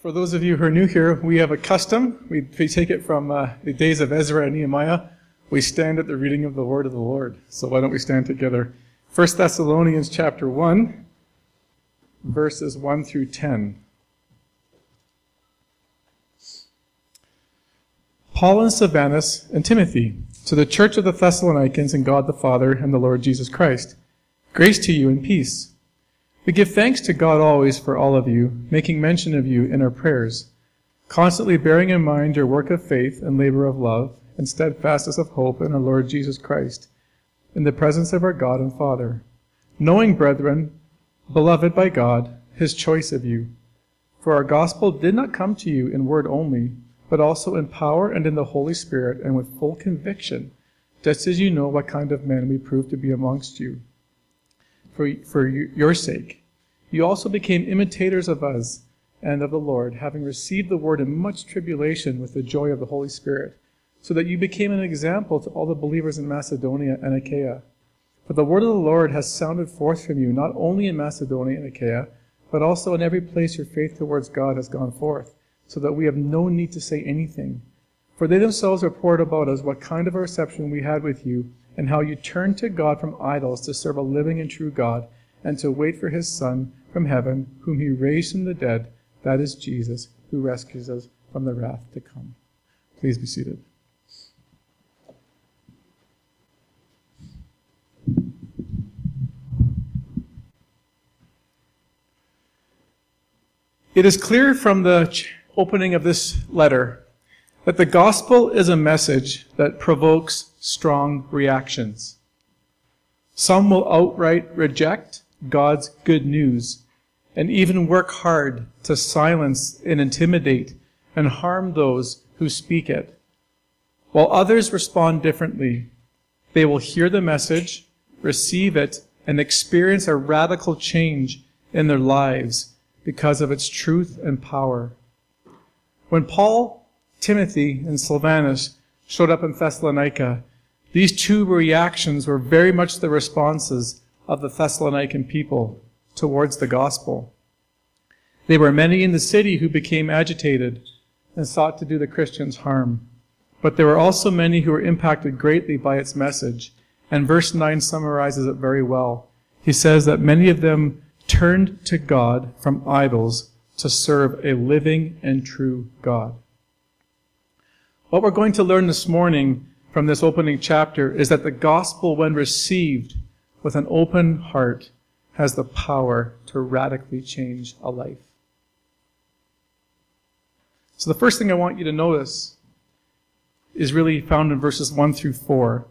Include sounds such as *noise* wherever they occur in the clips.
For those of you who are new here, we have a custom. We, we take it from uh, the days of Ezra and Nehemiah. We stand at the reading of the word of the Lord. So why don't we stand together? 1 Thessalonians chapter 1, verses 1 through 10. Paul and Silvanus and Timothy, to the church of the Thessalonians in God the Father and the Lord Jesus Christ. Grace to you and peace. We give thanks to God always for all of you, making mention of you in our prayers, constantly bearing in mind your work of faith and labor of love and steadfastness of hope in our Lord Jesus Christ, in the presence of our God and Father, knowing, brethren, beloved by God, his choice of you. For our gospel did not come to you in word only, but also in power and in the Holy Spirit and with full conviction, just as you know what kind of men we proved to be amongst you for, for your sake. You also became imitators of us and of the Lord, having received the word in much tribulation with the joy of the Holy Spirit, so that you became an example to all the believers in Macedonia and Achaia. For the word of the Lord has sounded forth from you, not only in Macedonia and Achaia, but also in every place your faith towards God has gone forth, so that we have no need to say anything. For they themselves report about us what kind of a reception we had with you and how you turned to God from idols to serve a living and true God, and to wait for his Son from heaven, whom he raised from the dead, that is Jesus, who rescues us from the wrath to come. Please be seated. It is clear from the opening of this letter that the gospel is a message that provokes strong reactions. Some will outright reject God's good news and even work hard to silence and intimidate and harm those who speak it. While others respond differently, they will hear the message, receive it, and experience a radical change in their lives because of its truth and power. When Paul Timothy and Silvanus showed up in Thessalonica, these two reactions were very much the responses of the Thessalonican people towards the gospel. There were many in the city who became agitated and sought to do the Christians harm. But there were also many who were impacted greatly by its message. And verse 9 summarizes it very well. He says that many of them turned to God from idols to serve a living and true God. What we're going to learn this morning from this opening chapter is that the gospel, when received with an open heart, has the power to radically change a life. So the first thing I want you to notice is really found in verses 1 through 4,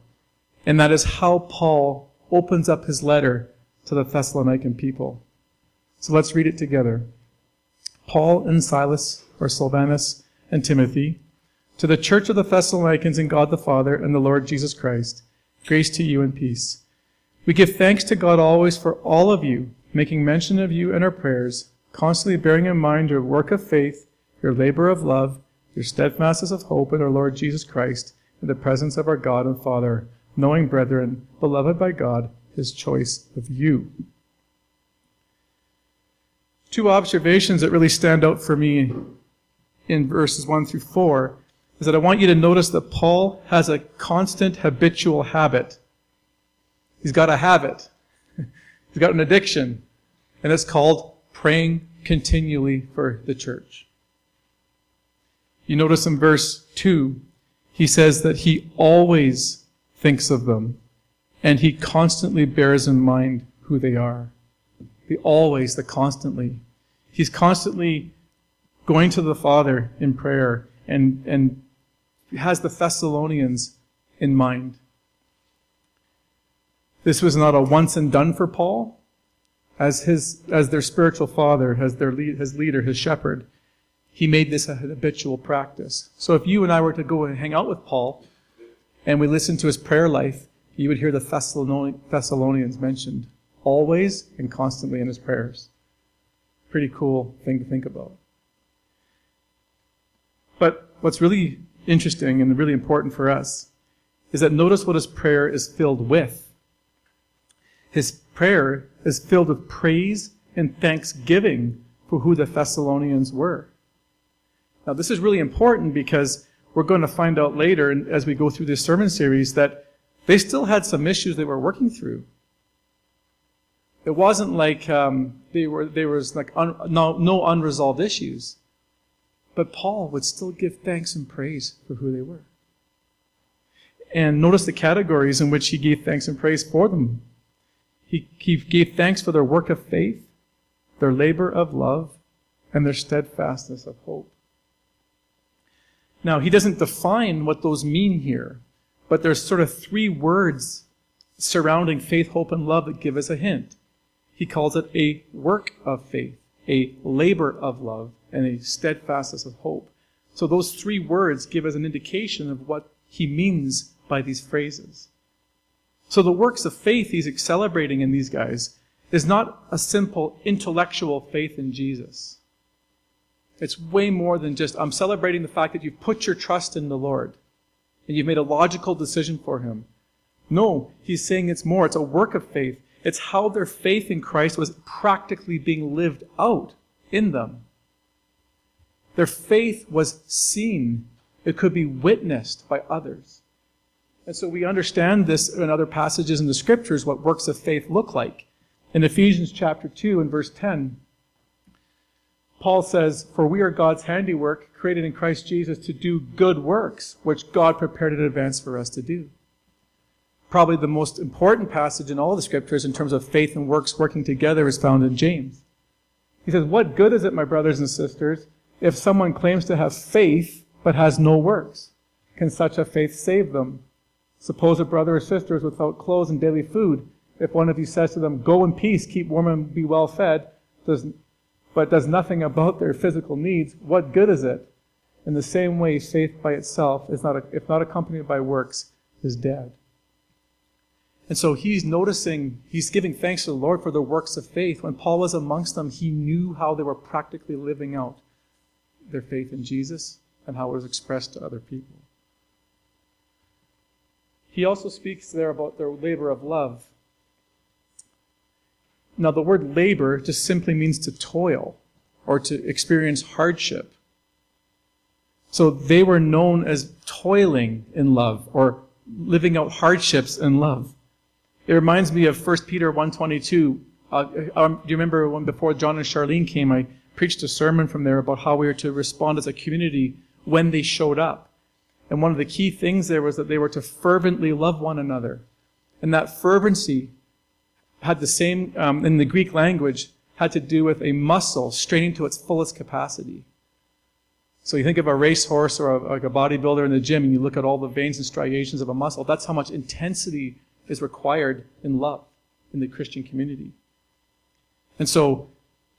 and that is how Paul opens up his letter to the Thessalonican people. So let's read it together. Paul and Silas, or Silvanus and Timothy, to the church of the Thessalonians in God the Father and the Lord Jesus Christ, grace to you and peace. We give thanks to God always for all of you, making mention of you in our prayers, constantly bearing in mind your work of faith, your labor of love, your steadfastness of hope in our Lord Jesus Christ, in the presence of our God and Father, knowing, brethren, beloved by God, his choice of you. Two observations that really stand out for me in verses 1 through 4 is that I want you to notice that Paul has a constant habitual habit. He's got a habit. He's got an addiction. And it's called praying continually for the church. You notice in verse 2, he says that he always thinks of them and he constantly bears in mind who they are. The always, the constantly. He's constantly going to the Father in prayer and, and has the Thessalonians in mind. This was not a once and done for Paul. As his, as their spiritual father, as their lead, his leader, his shepherd, he made this a habitual practice. So if you and I were to go and hang out with Paul, and we listened to his prayer life, you would hear the Thessalonians mentioned always and constantly in his prayers. Pretty cool thing to think about. But what's really interesting and really important for us is that notice what his prayer is filled with. His prayer is filled with praise and thanksgiving for who the Thessalonians were. Now, this is really important because we're going to find out later, as we go through this sermon series, that they still had some issues they were working through. It wasn't like um, they were there was like un, no, no unresolved issues, but Paul would still give thanks and praise for who they were. And notice the categories in which he gave thanks and praise for them. He, he gave thanks for their work of faith, their labor of love, and their steadfastness of hope. Now, he doesn't define what those mean here, but there's sort of three words surrounding faith, hope, and love that give us a hint. He calls it a work of faith, a labor of love, and a steadfastness of hope. So those three words give us an indication of what he means by these phrases. So the works of faith he's celebrating in these guys is not a simple intellectual faith in Jesus. It's way more than just, I'm celebrating the fact that you've put your trust in the Lord and you've made a logical decision for Him. No, he's saying it's more. It's a work of faith. It's how their faith in Christ was practically being lived out in them. Their faith was seen. It could be witnessed by others. And so we understand this in other passages in the scriptures, what works of faith look like. In Ephesians chapter 2 and verse 10, Paul says, For we are God's handiwork, created in Christ Jesus to do good works, which God prepared in advance for us to do. Probably the most important passage in all the scriptures in terms of faith and works working together is found in James. He says, What good is it, my brothers and sisters, if someone claims to have faith but has no works? Can such a faith save them? Suppose a brother or sister is without clothes and daily food. If one of you says to them, Go in peace, keep warm and be well fed, does but does nothing about their physical needs, what good is it? In the same way, faith by itself, is not, if not accompanied by works, is dead. And so he's noticing, he's giving thanks to the Lord for the works of faith. When Paul was amongst them, he knew how they were practically living out their faith in Jesus and how it was expressed to other people. He also speaks there about their labor of love. Now, the word labor just simply means to toil or to experience hardship. So they were known as toiling in love or living out hardships in love. It reminds me of 1 Peter 1.22. Uh, um, do you remember when before John and Charlene came, I preached a sermon from there about how we were to respond as a community when they showed up. And one of the key things there was that they were to fervently love one another. And that fervency had the same, um, in the Greek language, had to do with a muscle straining to its fullest capacity. So you think of a racehorse or a, like a bodybuilder in the gym and you look at all the veins and striations of a muscle. That's how much intensity is required in love in the Christian community. And so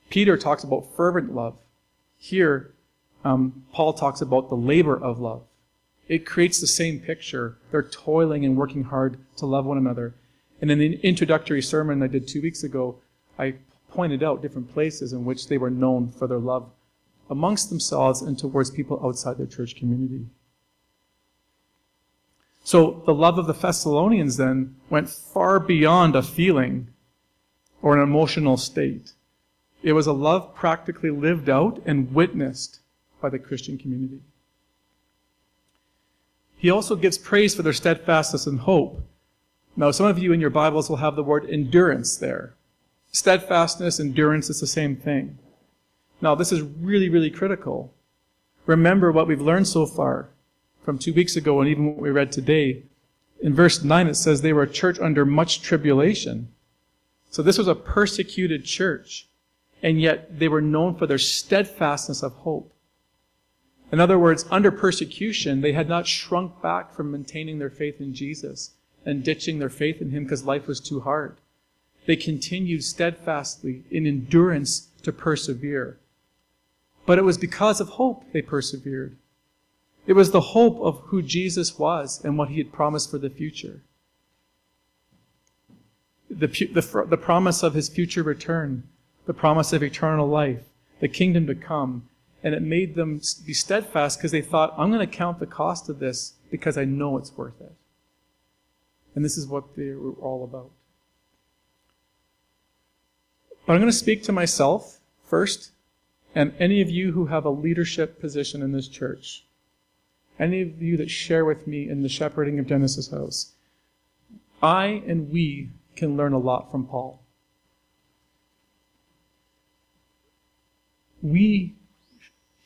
Peter talks about fervent love. Here, um, Paul talks about the labor of love. It creates the same picture. They're toiling and working hard to love one another. And in the introductory sermon I did two weeks ago, I pointed out different places in which they were known for their love amongst themselves and towards people outside their church community. So the love of the Thessalonians then went far beyond a feeling or an emotional state. It was a love practically lived out and witnessed by the Christian community. He also gives praise for their steadfastness and hope. Now, some of you in your Bibles will have the word endurance there. Steadfastness, endurance is the same thing. Now, this is really, really critical. Remember what we've learned so far from two weeks ago and even what we read today. In verse 9, it says they were a church under much tribulation. So this was a persecuted church, and yet they were known for their steadfastness of hope. In other words, under persecution, they had not shrunk back from maintaining their faith in Jesus and ditching their faith in him because life was too hard. They continued steadfastly in endurance to persevere. But it was because of hope they persevered. It was the hope of who Jesus was and what he had promised for the future. The, the, the promise of his future return, the promise of eternal life, the kingdom to come. And it made them be steadfast because they thought, I'm going to count the cost of this because I know it's worth it. And this is what they were all about. But I'm going to speak to myself first, and any of you who have a leadership position in this church, any of you that share with me in the shepherding of Genesis House, I and we can learn a lot from Paul. We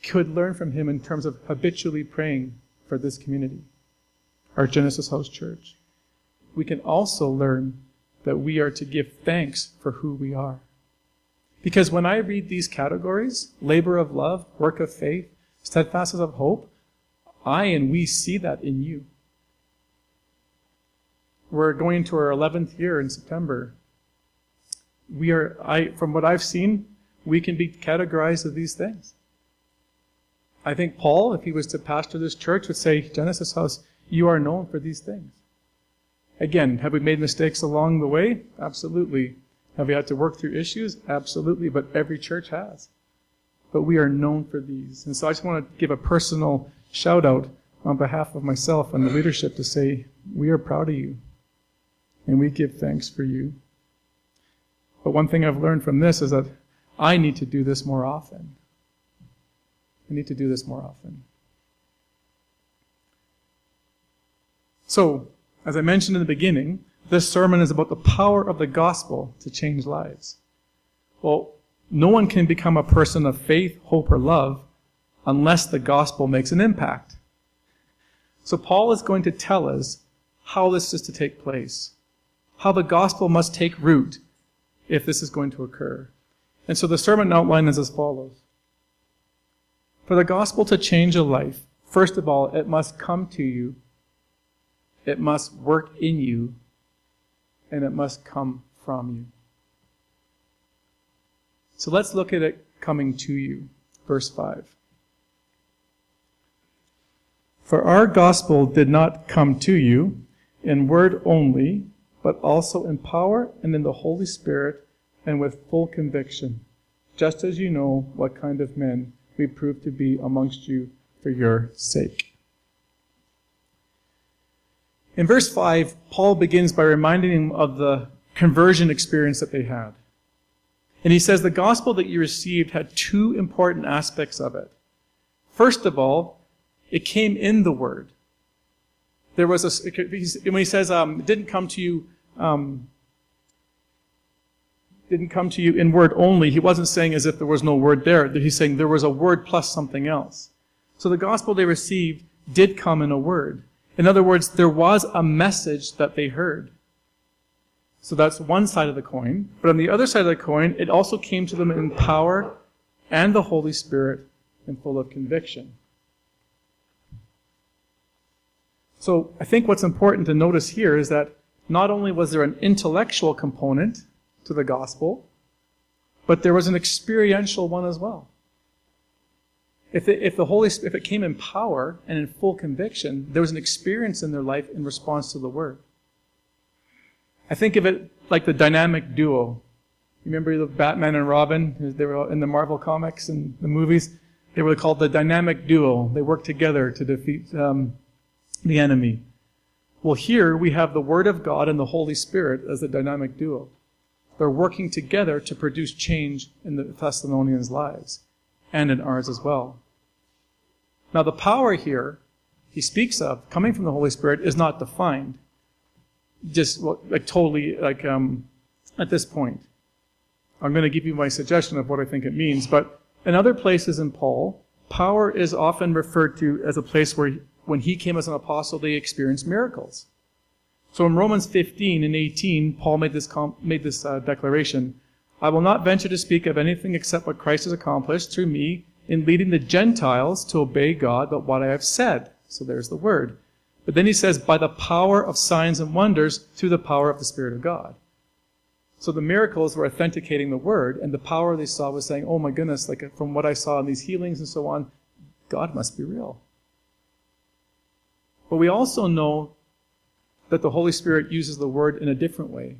could learn from him in terms of habitually praying for this community, our Genesis House Church. We can also learn that we are to give thanks for who we are. Because when I read these categories, labor of love, work of faith, steadfastness of hope, I and we see that in you. We're going into our 11th year in September. We are, I, from what I've seen, we can be categorized as these things. I think Paul, if he was to pastor this church, would say, Genesis House, you are known for these things. Again, have we made mistakes along the way? Absolutely. Have we had to work through issues? Absolutely, but every church has. But we are known for these. And so I just want to give a personal shout out on behalf of myself and the leadership to say, we are proud of you. And we give thanks for you. But one thing I've learned from this is that I need to do this more often. I need to do this more often. So, as I mentioned in the beginning, this sermon is about the power of the gospel to change lives. Well, no one can become a person of faith, hope, or love unless the gospel makes an impact. So Paul is going to tell us how this is to take place, how the gospel must take root if this is going to occur. And so the sermon outline is as follows. For the gospel to change a life, first of all, it must come to you, it must work in you, and it must come from you. So let's look at it coming to you. Verse 5. For our gospel did not come to you in word only, but also in power and in the Holy Spirit and with full conviction, just as you know what kind of men we prove to be amongst you for your sake. In verse 5, Paul begins by reminding him of the conversion experience that they had. And he says the gospel that you received had two important aspects of it. First of all, it came in the word. There was a, when he says, um, it didn't come to you, um, didn't come to you in word only, he wasn't saying as if there was no word there. He's saying there was a word plus something else. So the gospel they received did come in a word. In other words, there was a message that they heard. So that's one side of the coin. But on the other side of the coin, it also came to them in power and the Holy Spirit and full of conviction. So I think what's important to notice here is that not only was there an intellectual component to the gospel, but there was an experiential one as well. If, it, if the Holy if it came in power and in full conviction, there was an experience in their life in response to the word. I think of it like the dynamic duo. You remember the Batman and Robin? They were in the Marvel comics and the movies. They were called the dynamic duo. They worked together to defeat um, the enemy. Well, here we have the Word of God and the Holy Spirit as the dynamic duo. They're working together to produce change in the Thessalonians' lives and in ours as well. Now, the power here he speaks of coming from the Holy Spirit is not defined, just like totally like um, at this point. I'm going to give you my suggestion of what I think it means, but in other places in Paul, power is often referred to as a place where when he came as an apostle, they experienced miracles. So in Romans 15 and 18, Paul made this, com- made this uh, declaration I will not venture to speak of anything except what Christ has accomplished through me in leading the Gentiles to obey God but what I have said. So there's the word. But then he says, by the power of signs and wonders through the power of the Spirit of God. So the miracles were authenticating the word, and the power they saw was saying, oh my goodness, like from what I saw in these healings and so on, God must be real. But we also know that the Holy Spirit uses the word in a different way.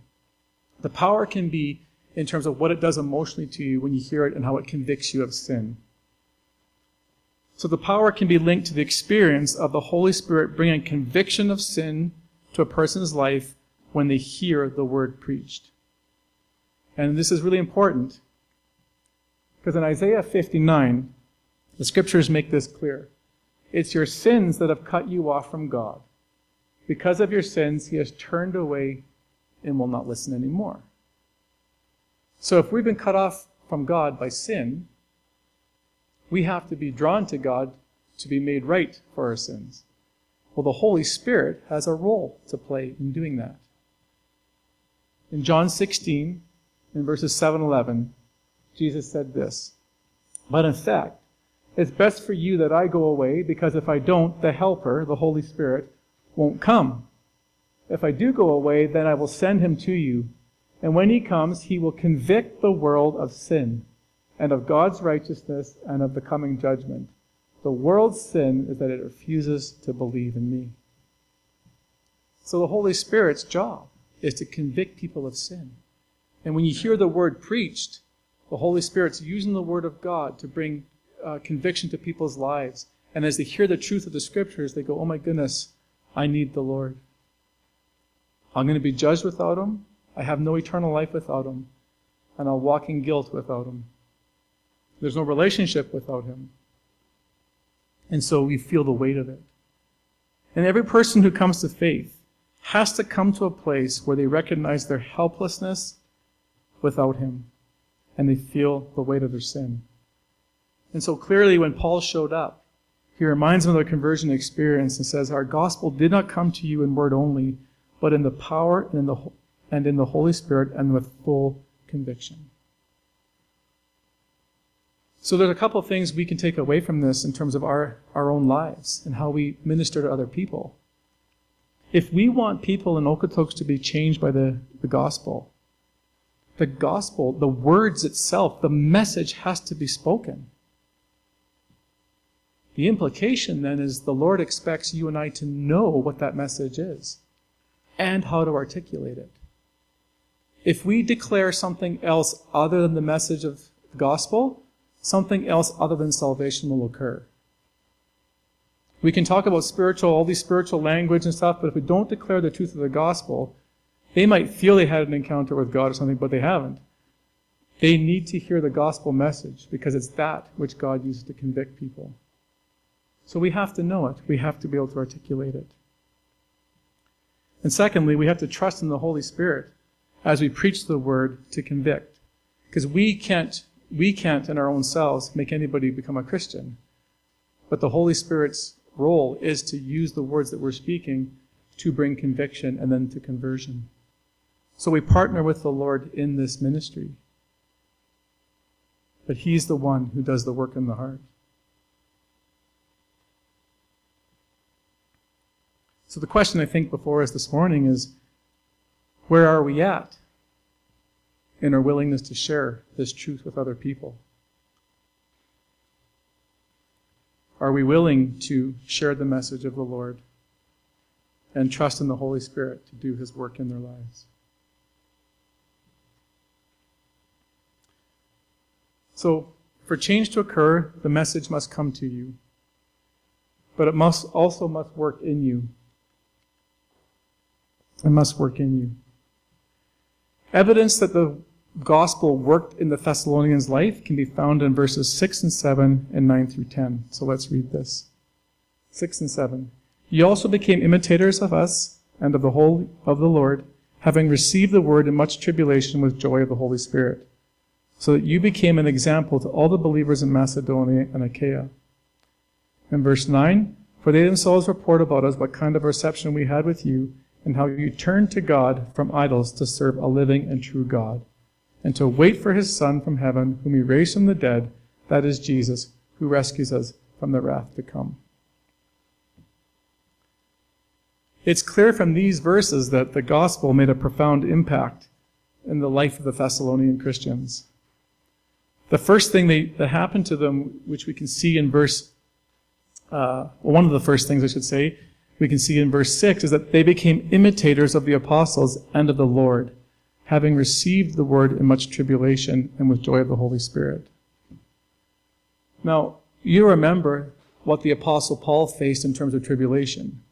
The power can be in terms of what it does emotionally to you when you hear it and how it convicts you of sin. So the power can be linked to the experience of the Holy Spirit bringing conviction of sin to a person's life when they hear the word preached. And this is really important Because in Isaiah 59, the scriptures make this clear. It's your sins that have cut you off from God. Because of your sins, he has turned away and will not listen anymore. So if we've been cut off from God by sin, we have to be drawn to God to be made right for our sins. Well, the Holy Spirit has a role to play in doing that. In John 16, in verses 7 11, Jesus said this But in fact, it's best for you that I go away, because if I don't, the Helper, the Holy Spirit, won't come. If I do go away, then I will send him to you. And when he comes, he will convict the world of sin, and of God's righteousness, and of the coming judgment. The world's sin is that it refuses to believe in me. So the Holy Spirit's job is to convict people of sin. And when you hear the word preached, the Holy Spirit's using the word of God to bring uh, conviction to people's lives. And as they hear the truth of the scriptures, they go, Oh my goodness, I need the Lord. I'm going to be judged without him. I have no eternal life without him. And I'll walk in guilt without him. There's no relationship without him. And so we feel the weight of it. And every person who comes to faith has to come to a place where they recognize their helplessness without him. And they feel the weight of their sin. And so clearly, when Paul showed up, he reminds them of their conversion experience and says, Our gospel did not come to you in word only, but in the power and in the, and in the Holy Spirit and with full conviction. So there's a couple of things we can take away from this in terms of our, our own lives and how we minister to other people. If we want people in Okotoks to be changed by the, the gospel, the gospel, the words itself, the message has to be spoken. The implication then is the Lord expects you and I to know what that message is and how to articulate it. If we declare something else other than the message of the gospel, something else other than salvation will occur. We can talk about spiritual, all these spiritual language and stuff, but if we don't declare the truth of the gospel, they might feel they had an encounter with God or something, but they haven't. They need to hear the gospel message because it's that which God uses to convict people. So we have to know it. We have to be able to articulate it. And secondly, we have to trust in the Holy Spirit as we preach the word to convict. Because we can't, we can't in our own selves make anybody become a Christian. But the Holy Spirit's role is to use the words that we're speaking to bring conviction and then to conversion. So we partner with the Lord in this ministry. But He's the one who does the work in the heart. So the question I think before us this morning is where are we at in our willingness to share this truth with other people? Are we willing to share the message of the Lord and trust in the Holy Spirit to do his work in their lives? So, for change to occur, the message must come to you. But it must also must work in you it must work in you. Evidence that the gospel worked in the Thessalonians' life can be found in verses 6 and 7 and 9 through 10. So let's read this. 6 and 7. You also became imitators of us and of the whole of the Lord, having received the word in much tribulation with joy of the Holy Spirit, so that you became an example to all the believers in Macedonia and Achaia. In verse 9, for they themselves report about us what kind of reception we had with you and how you turned to God from idols to serve a living and true God, and to wait for his Son from heaven, whom he raised from the dead, that is Jesus, who rescues us from the wrath to come. It's clear from these verses that the gospel made a profound impact in the life of the Thessalonian Christians. The first thing they, that happened to them, which we can see in verse, uh, well, one of the first things I should say, we can see in verse 6 is that they became imitators of the apostles and of the Lord, having received the word in much tribulation and with joy of the Holy Spirit. Now, you remember what the apostle Paul faced in terms of tribulation.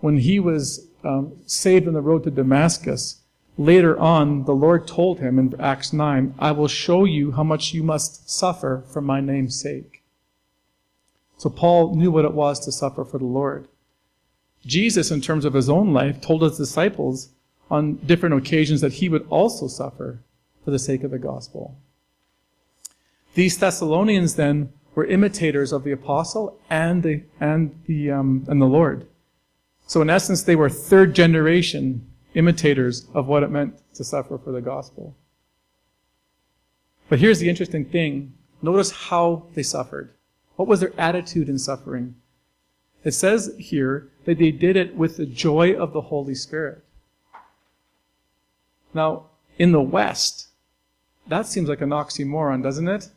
When he was um, saved on the road to Damascus, later on, the Lord told him in Acts 9, I will show you how much you must suffer for my name's sake. So Paul knew what it was to suffer for the Lord. Jesus, in terms of his own life, told his disciples on different occasions that he would also suffer for the sake of the gospel. These Thessalonians then were imitators of the apostle and the, and the, um, and the Lord. So in essence, they were third generation imitators of what it meant to suffer for the gospel. But here's the interesting thing. Notice how they suffered. What was their attitude in suffering? It says here that they did it with the joy of the Holy Spirit. Now, in the West, that seems like an oxymoron, doesn't it?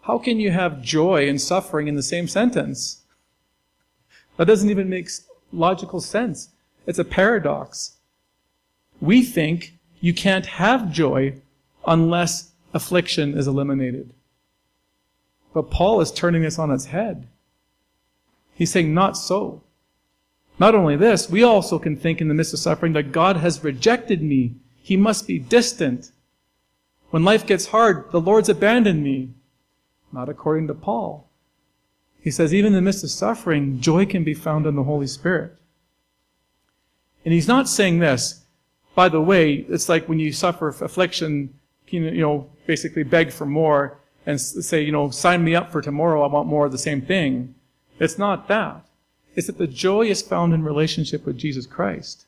How can you have joy and suffering in the same sentence? That doesn't even make logical sense. It's a paradox. We think you can't have joy unless affliction is eliminated. But Paul is turning this on its head. He's saying, not so. Not only this, we also can think in the midst of suffering that God has rejected me. He must be distant. When life gets hard, the Lord's abandoned me. Not according to Paul. He says, even in the midst of suffering, joy can be found in the Holy Spirit. And he's not saying this, by the way, it's like when you suffer affliction, you know, basically beg for more and say, you know, sign me up for tomorrow, I want more of the same thing. It's not that. It's that the joy is found in relationship with Jesus Christ.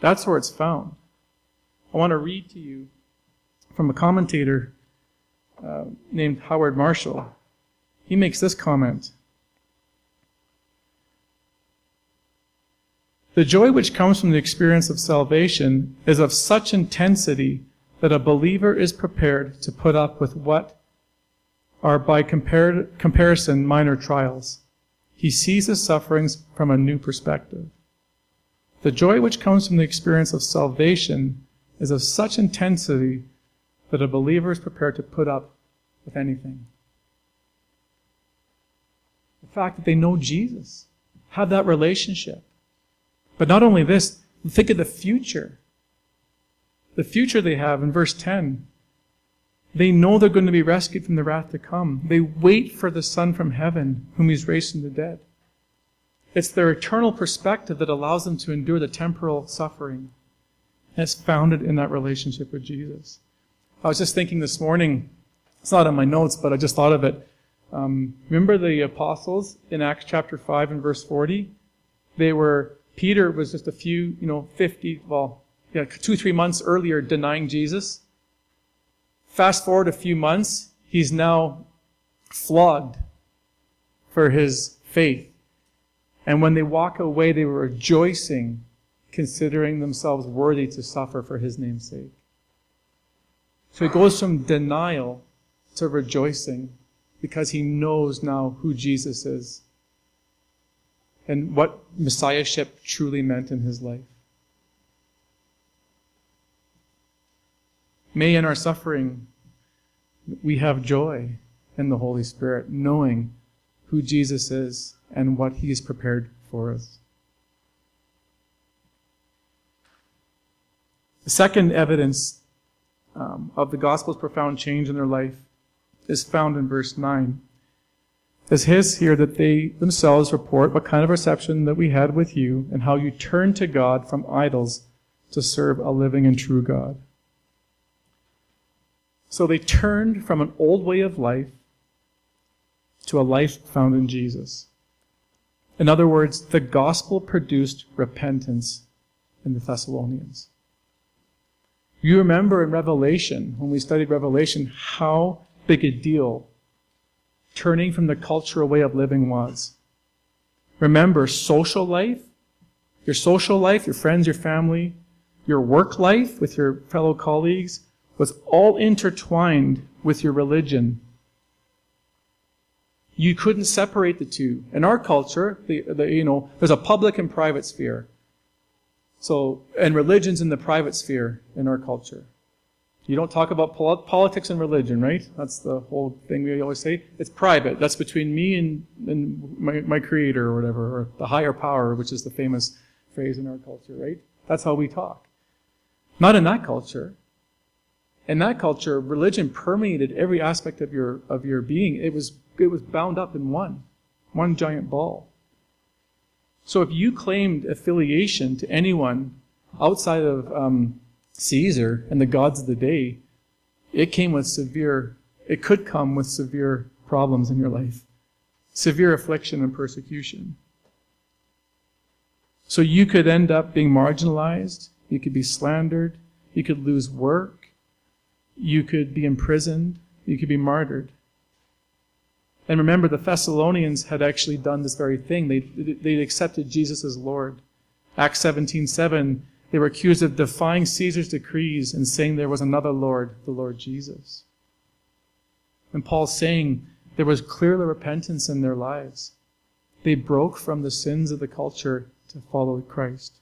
That's where it's found. I want to read to you from a commentator uh, named Howard Marshall. He makes this comment. The joy which comes from the experience of salvation is of such intensity that a believer is prepared to put up with what are by compar- comparison minor trials. He sees his sufferings from a new perspective. The joy which comes from the experience of salvation is of such intensity that a believer is prepared to put up with anything. The fact that they know Jesus, have that relationship. But not only this, think of the future. The future they have in verse 10. They know they're going to be rescued from the wrath to come. They wait for the Son from heaven, whom He's raised from the dead. It's their eternal perspective that allows them to endure the temporal suffering. And it's founded in that relationship with Jesus. I was just thinking this morning it's not on my notes, but I just thought of it. Um, remember the apostles in Acts chapter 5 and verse 40? They were, Peter was just a few, you know, 50, well, yeah, two, three months earlier denying Jesus. Fast forward a few months, he's now flogged for his faith. And when they walk away, they were rejoicing, considering themselves worthy to suffer for his name's sake. So it goes from denial to rejoicing because he knows now who Jesus is and what messiahship truly meant in his life. May in our suffering we have joy in the Holy Spirit, knowing who Jesus is and what he has prepared for us. The second evidence um, of the gospel's profound change in their life is found in verse 9. It his here that they themselves report what kind of reception that we had with you and how you turned to God from idols to serve a living and true God. So they turned from an old way of life to a life found in Jesus. In other words, the gospel produced repentance in the Thessalonians. You remember in Revelation, when we studied Revelation, how big a deal turning from the cultural way of living was. Remember, social life, your social life, your friends, your family, your work life with your fellow colleagues was all intertwined with your religion. You couldn't separate the two. In our culture, the, the, you know, there's a public and private sphere. So, and religion's in the private sphere in our culture. You don't talk about politics and religion, right? That's the whole thing we always say. It's private. That's between me and, and my, my creator or whatever, or the higher power, which is the famous phrase in our culture, right? That's how we talk. Not in that culture. In that culture, religion permeated every aspect of your, of your being. It was, it was bound up in one, one giant ball. So if you claimed affiliation to anyone outside of um, Caesar and the gods of the day, it came with severe, it could come with severe problems in your life, severe affliction and persecution. So you could end up being marginalized, you could be slandered, you could lose work, you could be imprisoned, you could be martyred. And remember, the Thessalonians had actually done this very thing. They, they accepted Jesus as Lord. Acts 17 7, they were accused of defying Caesar's decrees and saying there was another Lord, the Lord Jesus. And Paul's saying there was clearly repentance in their lives. They broke from the sins of the culture to follow Christ.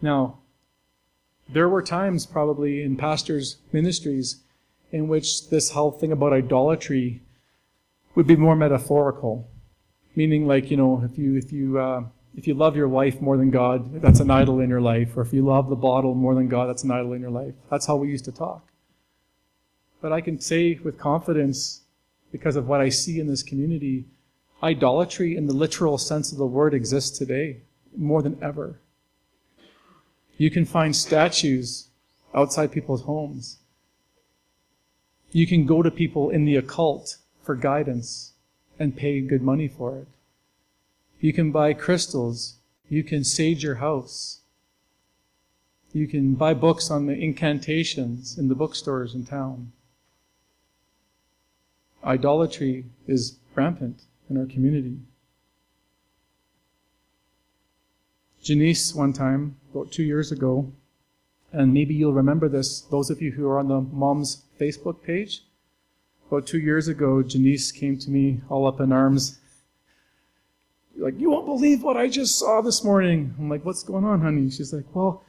Now, there were times probably in pastors' ministries in which this whole thing about idolatry would be more metaphorical, meaning like you know if you if you uh, if you love your wife more than God, that's an idol in your life, or if you love the bottle more than God, that's an idol in your life. That's how we used to talk. But I can say with confidence, because of what I see in this community, idolatry in the literal sense of the word exists today more than ever. You can find statues outside people's homes you can go to people in the occult for guidance and pay good money for it. You can buy crystals. You can sage your house. You can buy books on the incantations in the bookstores in town. Idolatry is rampant in our community. Janice, one time, about two years ago, and maybe you'll remember this, those of you who are on the Mom's Facebook page. About two years ago, Janice came to me all up in arms. Like, you won't believe what I just saw this morning. I'm like, what's going on, honey? She's like, well,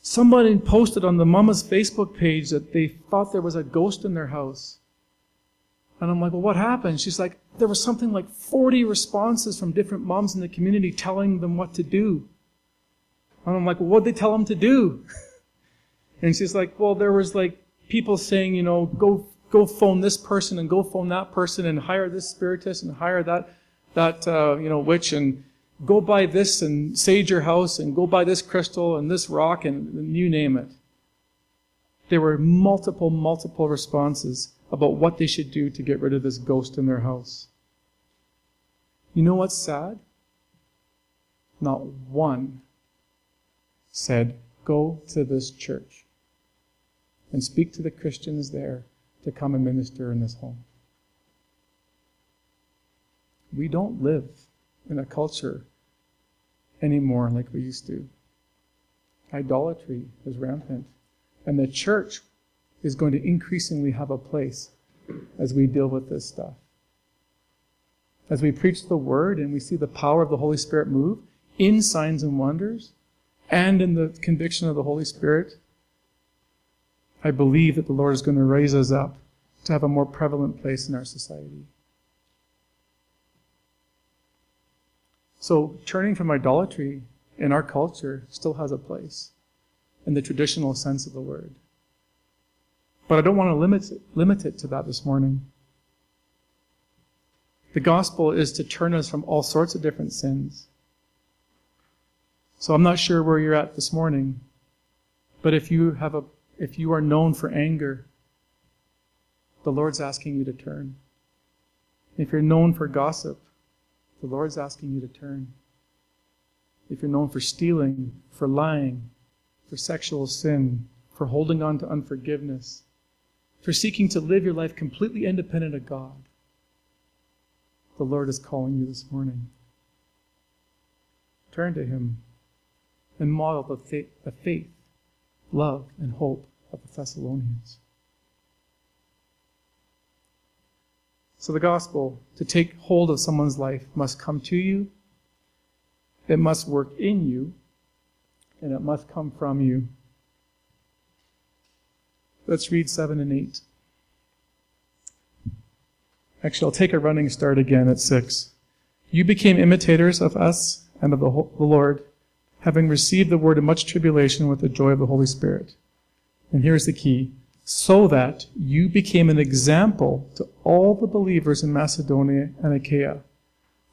somebody posted on the Mama's Facebook page that they thought there was a ghost in their house. And I'm like, well, what happened? She's like, there was something like 40 responses from different moms in the community telling them what to do. And I'm like, well, what'd they tell them to do? And she's like, well, there was like people saying, you know, go go phone this person and go phone that person and hire this spiritist and hire that that uh, you know witch and go buy this and sage your house and go buy this crystal and this rock and, and you name it. There were multiple, multiple responses about what they should do to get rid of this ghost in their house. You know what's sad? Not one said, Go to this church and speak to the Christians there to come and minister in this home. We don't live in a culture anymore like we used to. Idolatry is rampant. And the church is going to increasingly have a place as we deal with this stuff. As we preach the word and we see the power of the Holy Spirit move in signs and wonders and in the conviction of the Holy Spirit, I believe that the Lord is going to raise us up to have a more prevalent place in our society. So, turning from idolatry in our culture still has a place in the traditional sense of the word. But I don't want to limit it, limit it to that this morning. The gospel is to turn us from all sorts of different sins. So I'm not sure where you're at this morning, but if you have a if you are known for anger, the Lord's asking you to turn. If you're known for gossip, the Lord's asking you to turn. If you're known for stealing, for lying, for sexual sin, for holding on to unforgiveness, for seeking to live your life completely independent of God, the Lord is calling you this morning. Turn to Him and model the faith, the faith love, and hope of the Thessalonians. So the gospel, to take hold of someone's life, must come to you, it must work in you, and it must come from you. Let's read 7 and 8. Actually, I'll take a running start again at 6. You became imitators of us and of the the Lord having received the word in much tribulation with the joy of the Holy Spirit. And here's the key so that you became an example to all the believers in Macedonia and Achaia.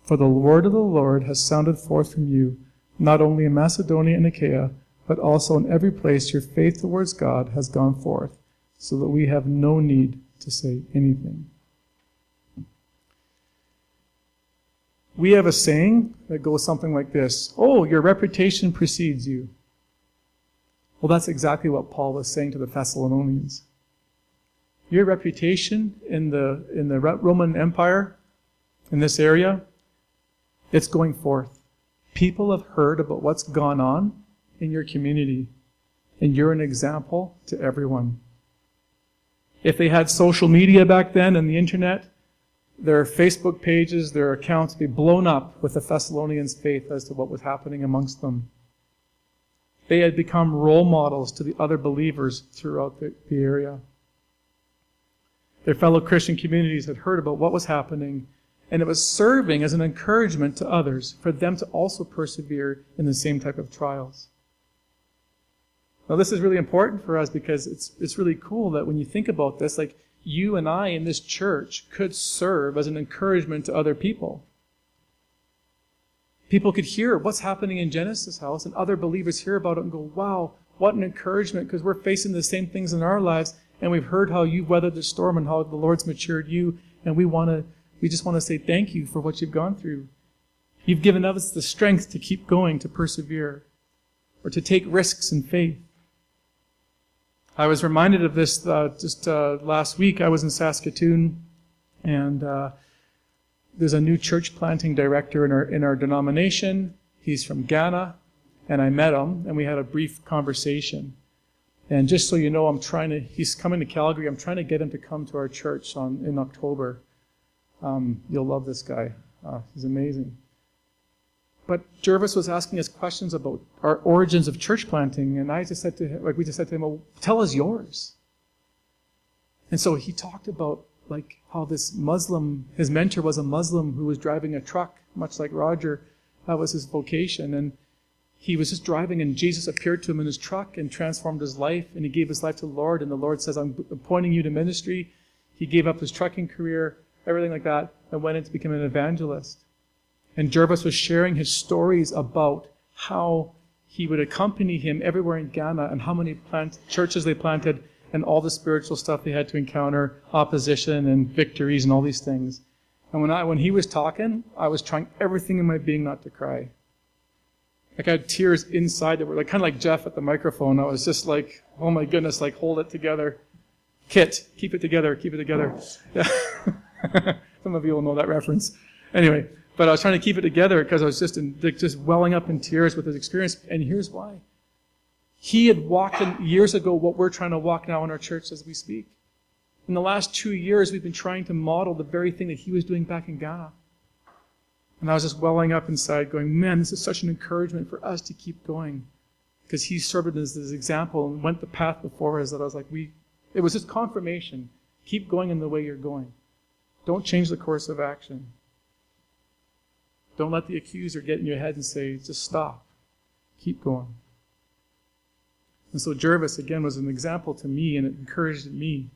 For the word of the Lord has sounded forth from you, not only in Macedonia and Achaia, but also in every place your faith towards God has gone forth, so that we have no need to say anything. We have a saying that goes something like this Oh, your reputation precedes you. Well, that's exactly what Paul was saying to the Thessalonians. Your reputation in the, in the Roman Empire, in this area, it's going forth. People have heard about what's gone on in your community, and you're an example to everyone. If they had social media back then and the internet, their Facebook pages, their accounts be blown up with the Thessalonians' faith as to what was happening amongst them. They had become role models to the other believers throughout the, the area. Their fellow Christian communities had heard about what was happening, and it was serving as an encouragement to others for them to also persevere in the same type of trials. Now, this is really important for us because it's, it's really cool that when you think about this, like you and I in this church could serve as an encouragement to other people. People could hear what's happening in Genesis House, and other believers hear about it and go, wow, what an encouragement, because we're facing the same things in our lives, and we've heard how you've weathered the storm and how the Lord's matured you, and we want to, we just want to say thank you for what you've gone through. You've given us the strength to keep going, to persevere, or to take risks in faith. I was reminded of this uh, just uh, last week. I was in Saskatoon, and uh, there's a new church planting director in our in our denomination. He's from Ghana, and I met him, and we had a brief conversation. And just so you know, I'm trying to. He's coming to Calgary. I'm trying to get him to come to our church on in October. Um, you'll love this guy. Uh, he's amazing. But Jervis was asking us questions about our origins of church planting, and I just said to him, like we just said to him, well, tell us yours. And so he talked about like how this Muslim, his mentor was a Muslim who was driving a truck, much like Roger. That was his vocation. And he was just driving, and Jesus appeared to him in his truck and transformed his life, and he gave his life to the Lord. And the Lord says, I'm appointing you to ministry. He gave up his trucking career, everything like that, and went in to become an evangelist. And Jervis was sharing his stories about how he would accompany him everywhere in Ghana and how many plant, churches they planted and all the spiritual stuff they had to encounter, opposition and victories and all these things. And when I when he was talking, I was trying everything in my being not to cry. Like I had tears inside that were like kind of like Jeff at the microphone. I was just like, oh my goodness, like hold it together. Kit, keep it together, keep it together. Yeah. *laughs* Some of you will know that reference. Anyway, but I was trying to keep it together because I was just in, just welling up in tears with his experience. And here's why. He had walked in, years ago what we're trying to walk now in our church as we speak. In the last two years, we've been trying to model the very thing that he was doing back in Ghana. And I was just welling up inside, going, man, this is such an encouragement for us to keep going. Because he served as this example and went the path before us that I was like, we, it was just confirmation. Keep going in the way you're going. Don't change the course of action. Don't let the accuser get in your head and say, just stop. Keep going. And so Jervis, again, was an example to me and it encouraged me.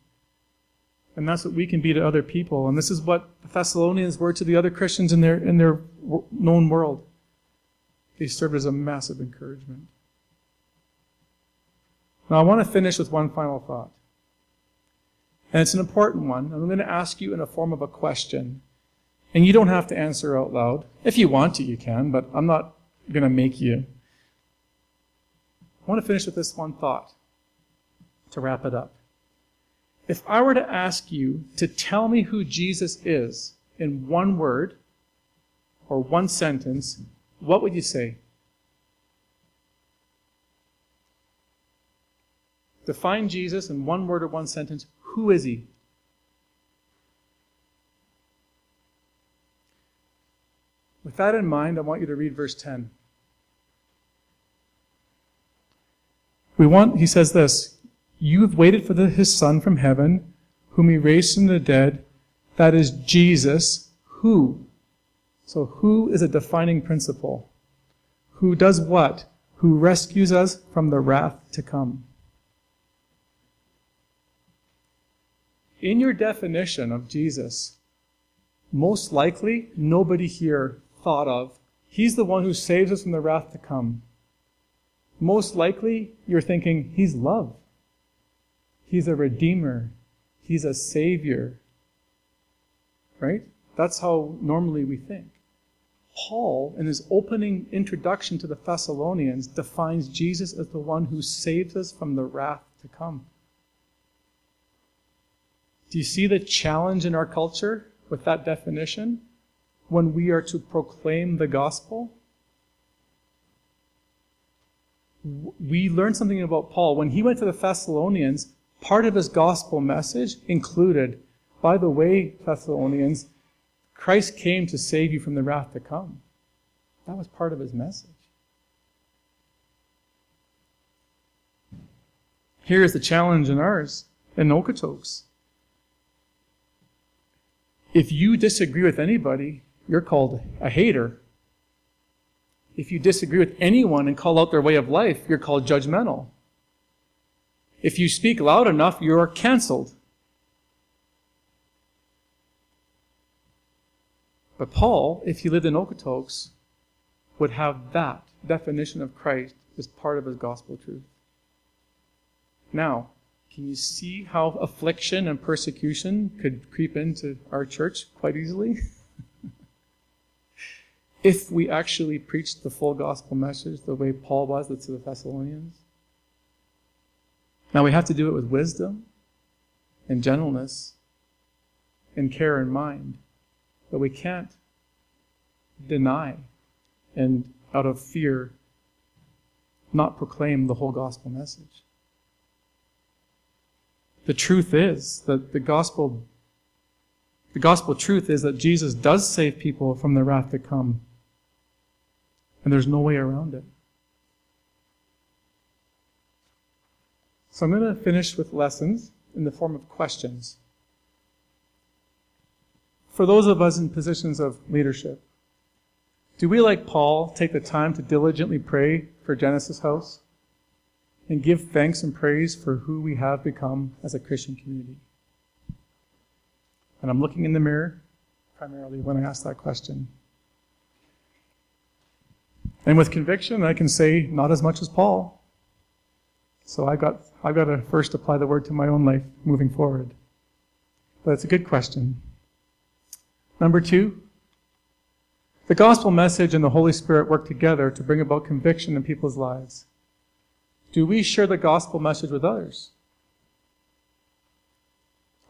And that's what we can be to other people. And this is what the Thessalonians were to the other Christians in their, in their known world. They served as a massive encouragement. Now, I want to finish with one final thought. And it's an important one. I'm going to ask you in a form of a question. And you don't have to answer out loud. If you want to, you can, but I'm not going to make you. I want to finish with this one thought to wrap it up. If I were to ask you to tell me who Jesus is in one word or one sentence, what would you say? Define Jesus in one word or one sentence. Who is he? With that in mind, I want you to read verse 10. We want, he says this, you have waited for the, his son from heaven, whom he raised from the dead. That is Jesus, who? So who is a defining principle? Who does what? who rescues us from the wrath to come. In your definition of Jesus, most likely nobody here thought of, He's the one who saves us from the wrath to come. Most likely you're thinking, He's love. He's a redeemer. He's a savior. Right? That's how normally we think. Paul, in his opening introduction to the Thessalonians, defines Jesus as the one who saves us from the wrath to come. Do you see the challenge in our culture with that definition when we are to proclaim the gospel? We learn something about Paul. When he went to the Thessalonians, part of his gospel message included, by the way, Thessalonians, Christ came to save you from the wrath to come. That was part of his message. Here is the challenge in ours, in Okotoks. If you disagree with anybody, you're called a hater. If you disagree with anyone and call out their way of life, you're called judgmental. If you speak loud enough, you're canceled. But Paul, if he lived in Okotoks, would have that definition of Christ as part of his gospel truth. Now, can you see how affliction and persecution could creep into our church quite easily? *laughs* if we actually preached the full gospel message the way Paul was to the Thessalonians. Now we have to do it with wisdom and gentleness and care in mind. But we can't deny and out of fear not proclaim the whole gospel message. The truth is that the gospel the gospel truth is that Jesus does save people from the wrath to come. And there's no way around it. So I'm going to finish with lessons in the form of questions for those of us in positions of leadership, do we, like Paul, take the time to diligently pray for Genesis House and give thanks and praise for who we have become as a Christian community? And I'm looking in the mirror primarily when I ask that question. And with conviction, I can say not as much as Paul. So I got I've got to first apply the word to my own life moving forward. But it's a good question. Number two, the gospel message and the Holy Spirit work together to bring about conviction in people's lives. Do we share the gospel message with others?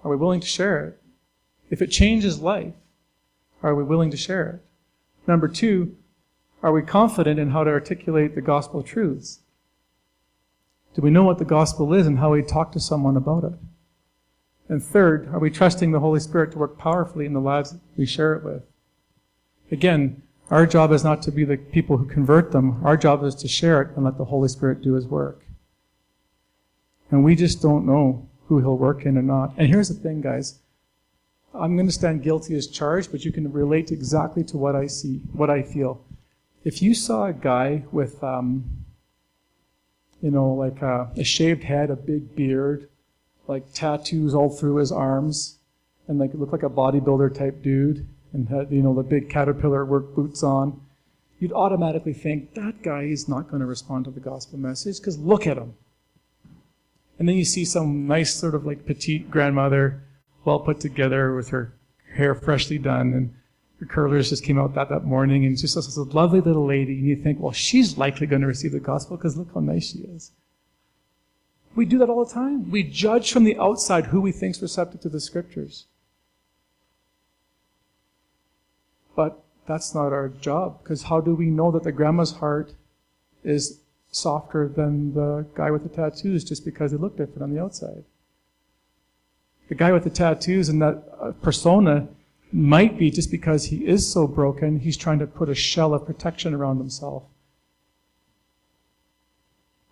Are we willing to share it? If it changes life, are we willing to share it? Number two, are we confident in how to articulate the gospel truths? Do we know what the gospel is and how we talk to someone about it? And third, are we trusting the Holy Spirit to work powerfully in the lives we share it with? Again, our job is not to be the people who convert them. Our job is to share it and let the Holy Spirit do His work. And we just don't know who He'll work in or not. And here's the thing, guys. I'm going to stand guilty as charged, but you can relate exactly to what I see, what I feel. If you saw a guy with, um, you know, like a, a shaved head, a big beard, like tattoos all through his arms, and like looked like a bodybuilder type dude, and had you know the big caterpillar work boots on, you'd automatically think that guy is not going to respond to the gospel message because look at him. And then you see some nice sort of like petite grandmother, well put together with her hair freshly done, and curlers just came out that that morning, and just this lovely little lady, and you think, well, she's likely going to receive the gospel because look how nice she is. We do that all the time. We judge from the outside who we think is receptive to the scriptures. But that's not our job, because how do we know that the grandma's heart is softer than the guy with the tattoos just because they look different on the outside? The guy with the tattoos and that uh, persona might be just because he is so broken, he's trying to put a shell of protection around himself.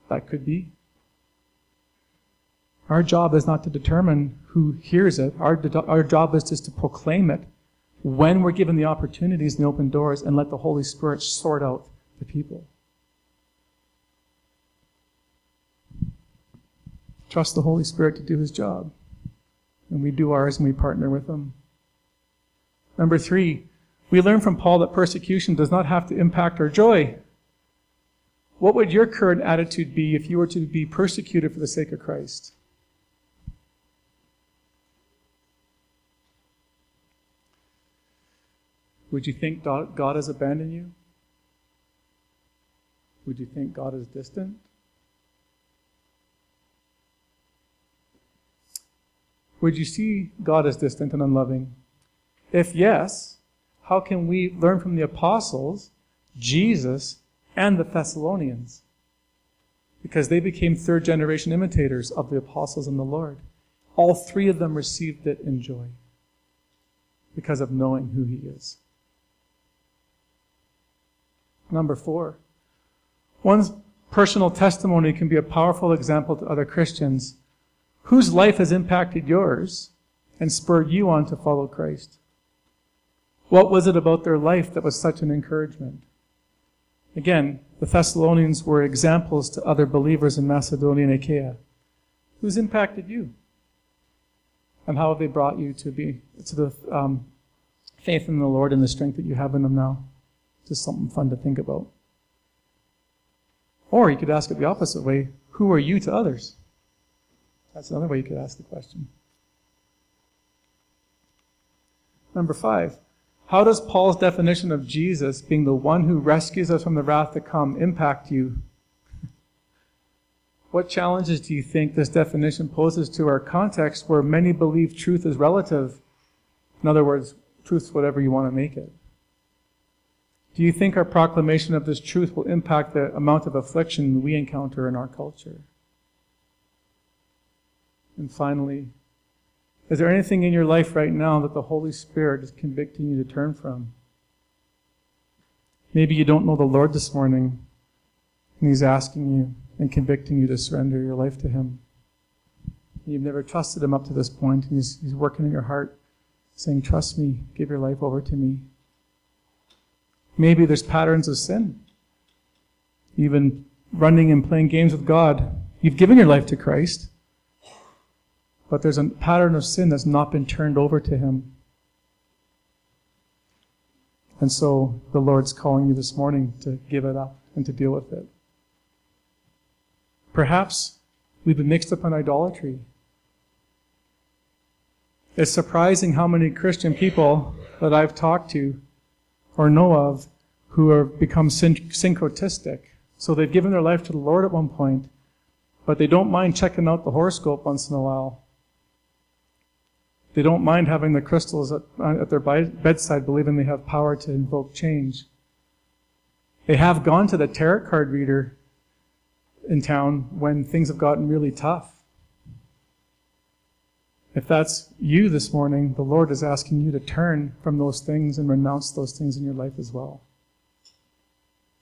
That could be. Our job is not to determine who hears it. Our, our job is just to proclaim it when we're given the opportunities and the open doors and let the Holy Spirit sort out the people. Trust the Holy Spirit to do his job. And we do ours and we partner with him. Number three, we learn from Paul that persecution does not have to impact our joy. What would your current attitude be if you were to be persecuted for the sake of Christ? Would you think God has abandoned you? Would you think God is distant? Would you see God as distant and unloving? If yes, how can we learn from the apostles, Jesus, and the Thessalonians? Because they became third generation imitators of the apostles and the Lord. All three of them received it in joy because of knowing who He is. Number four, one's personal testimony can be a powerful example to other Christians whose life has impacted yours and spurred you on to follow Christ. What was it about their life that was such an encouragement? Again, the Thessalonians were examples to other believers in Macedonia and Achaia. Who's impacted you? And how have they brought you to be to the um, faith in the Lord and the strength that you have in them now? Just something fun to think about. Or you could ask it the opposite way Who are you to others? That's another way you could ask the question. Number five, how does Paul's definition of Jesus being the one who rescues us from the wrath to come impact you? What challenges do you think this definition poses to our context where many believe truth is relative? In other words, truth's whatever you want to make it. Do you think our proclamation of this truth will impact the amount of affliction we encounter in our culture? And finally, is there anything in your life right now that the Holy Spirit is convicting you to turn from? Maybe you don't know the Lord this morning, and He's asking you and convicting you to surrender your life to Him. You've never trusted Him up to this point, and He's, he's working in your heart, saying, Trust me, give your life over to me. Maybe there's patterns of sin. Been running and playing games with God. You've given your life to Christ, but there's a pattern of sin that's not been turned over to Him. And so the Lord's calling you this morning to give it up and to deal with it. Perhaps we've been mixed up in idolatry. It's surprising how many Christian people that I've talked to or know of who have become syn- syncretistic. So they've given their life to the Lord at one point, but they don't mind checking out the horoscope once in a while. They don't mind having the crystals at, uh, at their bedside, believing they have power to invoke change. They have gone to the tarot card reader in town when things have gotten really tough. If that's you this morning, the Lord is asking you to turn from those things and renounce those things in your life as well.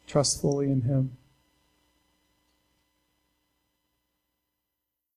Trust fully in Him.